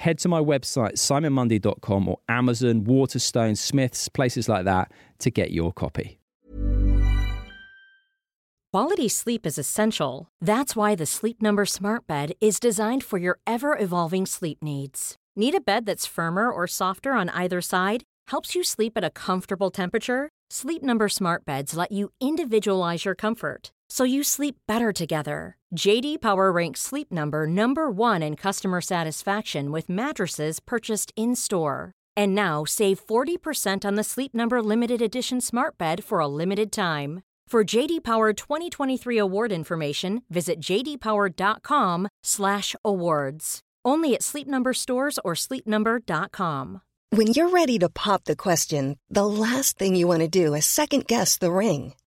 head to my website, simonmundy.com or Amazon, Waterstone, Smiths, places like that to get your copy. Quality sleep is essential. That's why the Sleep Number Smart Bed is designed for your ever evolving sleep needs. Need a bed that's firmer or softer on either side? Helps you sleep at a comfortable temperature? Sleep Number Smart Beds let you individualize your comfort so you sleep better together. JD Power ranks Sleep Number number 1 in customer satisfaction with mattresses purchased in-store. And now save 40% on the Sleep Number limited edition Smart Bed for a limited time. For JD Power 2023 award information, visit jdpower.com/awards. Only at Sleep Number stores or sleepnumber.com. When you're ready to pop the question, the last thing you want to do is second guess the ring.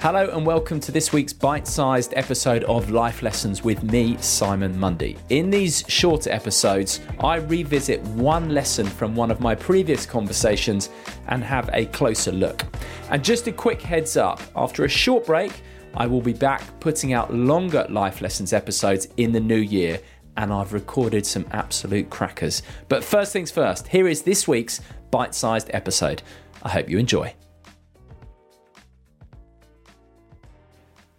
Hello and welcome to this week's bite sized episode of Life Lessons with me, Simon Mundy. In these shorter episodes, I revisit one lesson from one of my previous conversations and have a closer look. And just a quick heads up after a short break, I will be back putting out longer Life Lessons episodes in the new year, and I've recorded some absolute crackers. But first things first, here is this week's bite sized episode. I hope you enjoy.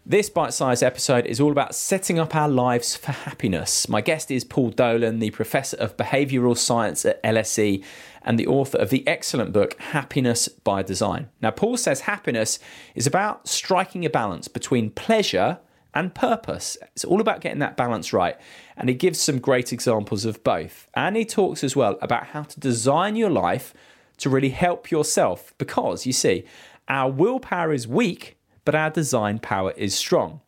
This bite sized episode is all about setting up our lives for happiness. My guest is Paul Dolan, the Professor of Behavioural Science at LSE and the author of the excellent book Happiness by Design. Now, Paul says happiness is about striking a balance between pleasure and purpose. It's all about getting that balance right. And he gives some great examples of both. And he talks as well about how to design your life to really help yourself because you see, our willpower is weak but our design power is strong.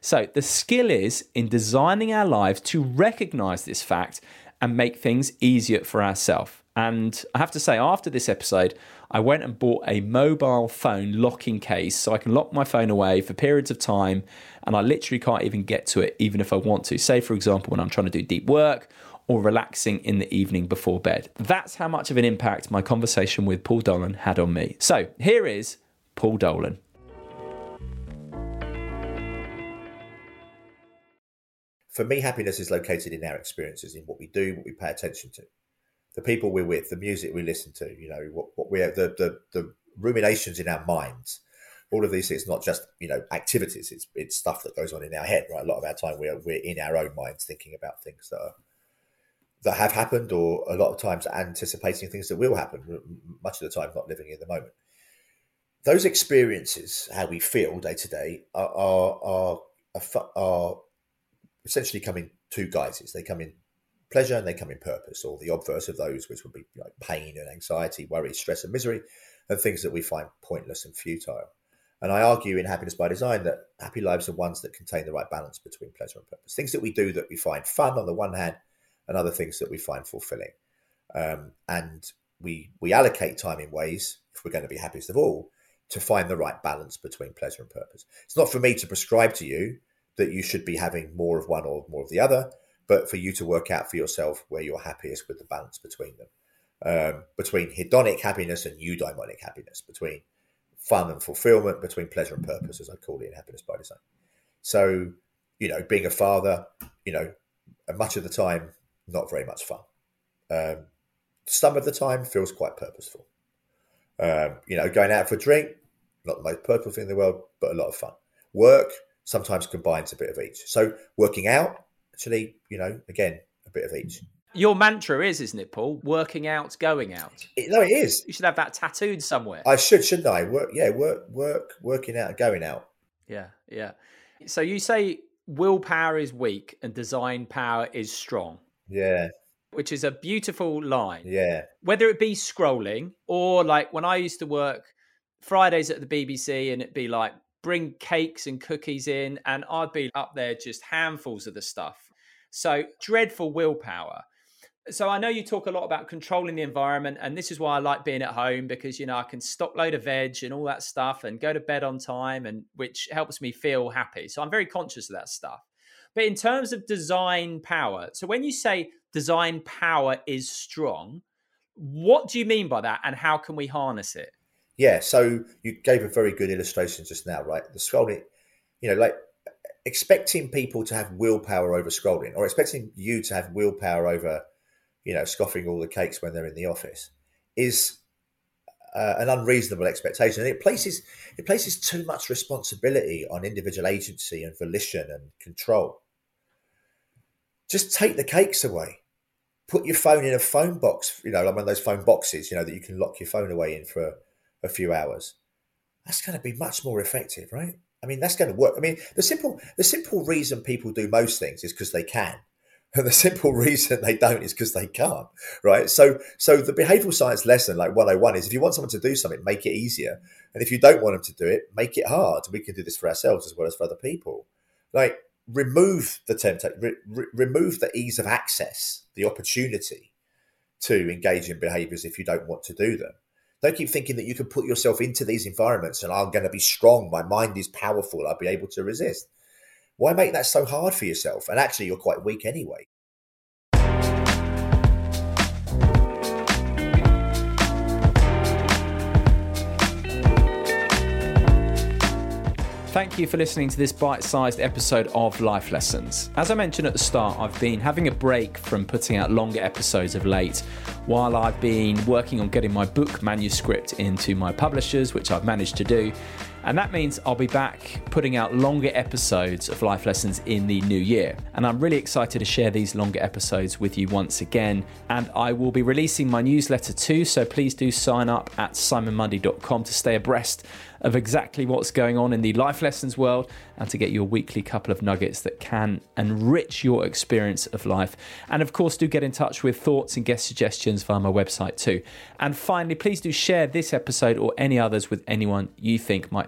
So the skill is in designing our lives to recognize this fact and make things easier for ourselves. And I have to say, after this episode, I went and bought a mobile phone locking case so I can lock my phone away for periods of time and I literally can't even get to it, even if I want to. Say, for example, when I'm trying to do deep work or relaxing in the evening before bed. That's how much of an impact my conversation with Paul Dolan had on me. So here is Paul Dolan. For me, happiness is located in our experiences, in what we do, what we pay attention to, the people we're with, the music we listen to. You know, what, what we're the, the the ruminations in our minds. All of these things, not just you know activities. It's it's stuff that goes on in our head. Right, a lot of our time we're we're in our own minds thinking about things that are that have happened, or a lot of times anticipating things that will happen. Much of the time, not living in the moment. Those experiences, how we feel day to day, are are are, are essentially come in two guises. They come in pleasure and they come in purpose, or the obverse of those, which would be like pain and anxiety, worry, stress, and misery, and things that we find pointless and futile. And I argue in Happiness by Design that happy lives are ones that contain the right balance between pleasure and purpose. Things that we do that we find fun on the one hand, and other things that we find fulfilling. Um, and we we allocate time in ways, if we're going to be happiest of all, to find the right balance between pleasure and purpose. It's not for me to prescribe to you that you should be having more of one or more of the other, but for you to work out for yourself where you're happiest with the balance between them, um, between hedonic happiness and eudaimonic happiness, between fun and fulfillment, between pleasure and purpose, as I call it in Happiness by Design. So, you know, being a father, you know, much of the time, not very much fun. Um, some of the time feels quite purposeful. Um, you know, going out for a drink, not the most purposeful thing in the world, but a lot of fun. Work, sometimes combines a bit of each. So working out, actually, you know, again, a bit of each. Your mantra is, isn't it, Paul? Working out, going out. It, no, it is. You should have that tattooed somewhere. I should, shouldn't I? Work, yeah, work, work, working out, going out. Yeah, yeah. So you say willpower is weak and design power is strong. Yeah. Which is a beautiful line. Yeah. Whether it be scrolling or like when I used to work Fridays at the BBC and it'd be like bring cakes and cookies in and I'd be up there just handfuls of the stuff. So dreadful willpower. So I know you talk a lot about controlling the environment, and this is why I like being at home because you know I can stock load of veg and all that stuff and go to bed on time, and which helps me feel happy. So I'm very conscious of that stuff. But in terms of design power, so when you say design power is strong, what do you mean by that, and how can we harness it? Yeah, so you gave a very good illustration just now, right? The scrolling, you know, like expecting people to have willpower over scrolling, or expecting you to have willpower over, you know, scoffing all the cakes when they're in the office, is uh, an unreasonable expectation. And it places it places too much responsibility on individual agency and volition and control. Just take the cakes away. Put your phone in a phone box, you know, like one of those phone boxes, you know, that you can lock your phone away in for a few hours. That's going to be much more effective, right? I mean, that's going to work. I mean, the simple the simple reason people do most things is because they can. And the simple reason they don't is because they can't, right? So, so the behavioral science lesson, like 101, is if you want someone to do something, make it easier. And if you don't want them to do it, make it hard. We can do this for ourselves as well as for other people. Like, remove the temptation, re- re- remove the ease of access, the opportunity to engage in behaviors if you don't want to do them. Don't keep thinking that you can put yourself into these environments and I'm going to be strong. My mind is powerful. I'll be able to resist. Why make that so hard for yourself? And actually, you're quite weak anyway. Thank you for listening to this bite sized episode of Life Lessons. As I mentioned at the start, I've been having a break from putting out longer episodes of late while I've been working on getting my book manuscript into my publishers, which I've managed to do. And that means I'll be back putting out longer episodes of Life Lessons in the new year. And I'm really excited to share these longer episodes with you once again. And I will be releasing my newsletter too, so please do sign up at simonmundy.com to stay abreast of exactly what's going on in the life lessons world and to get your weekly couple of nuggets that can enrich your experience of life. And of course, do get in touch with thoughts and guest suggestions via my website too. And finally, please do share this episode or any others with anyone you think might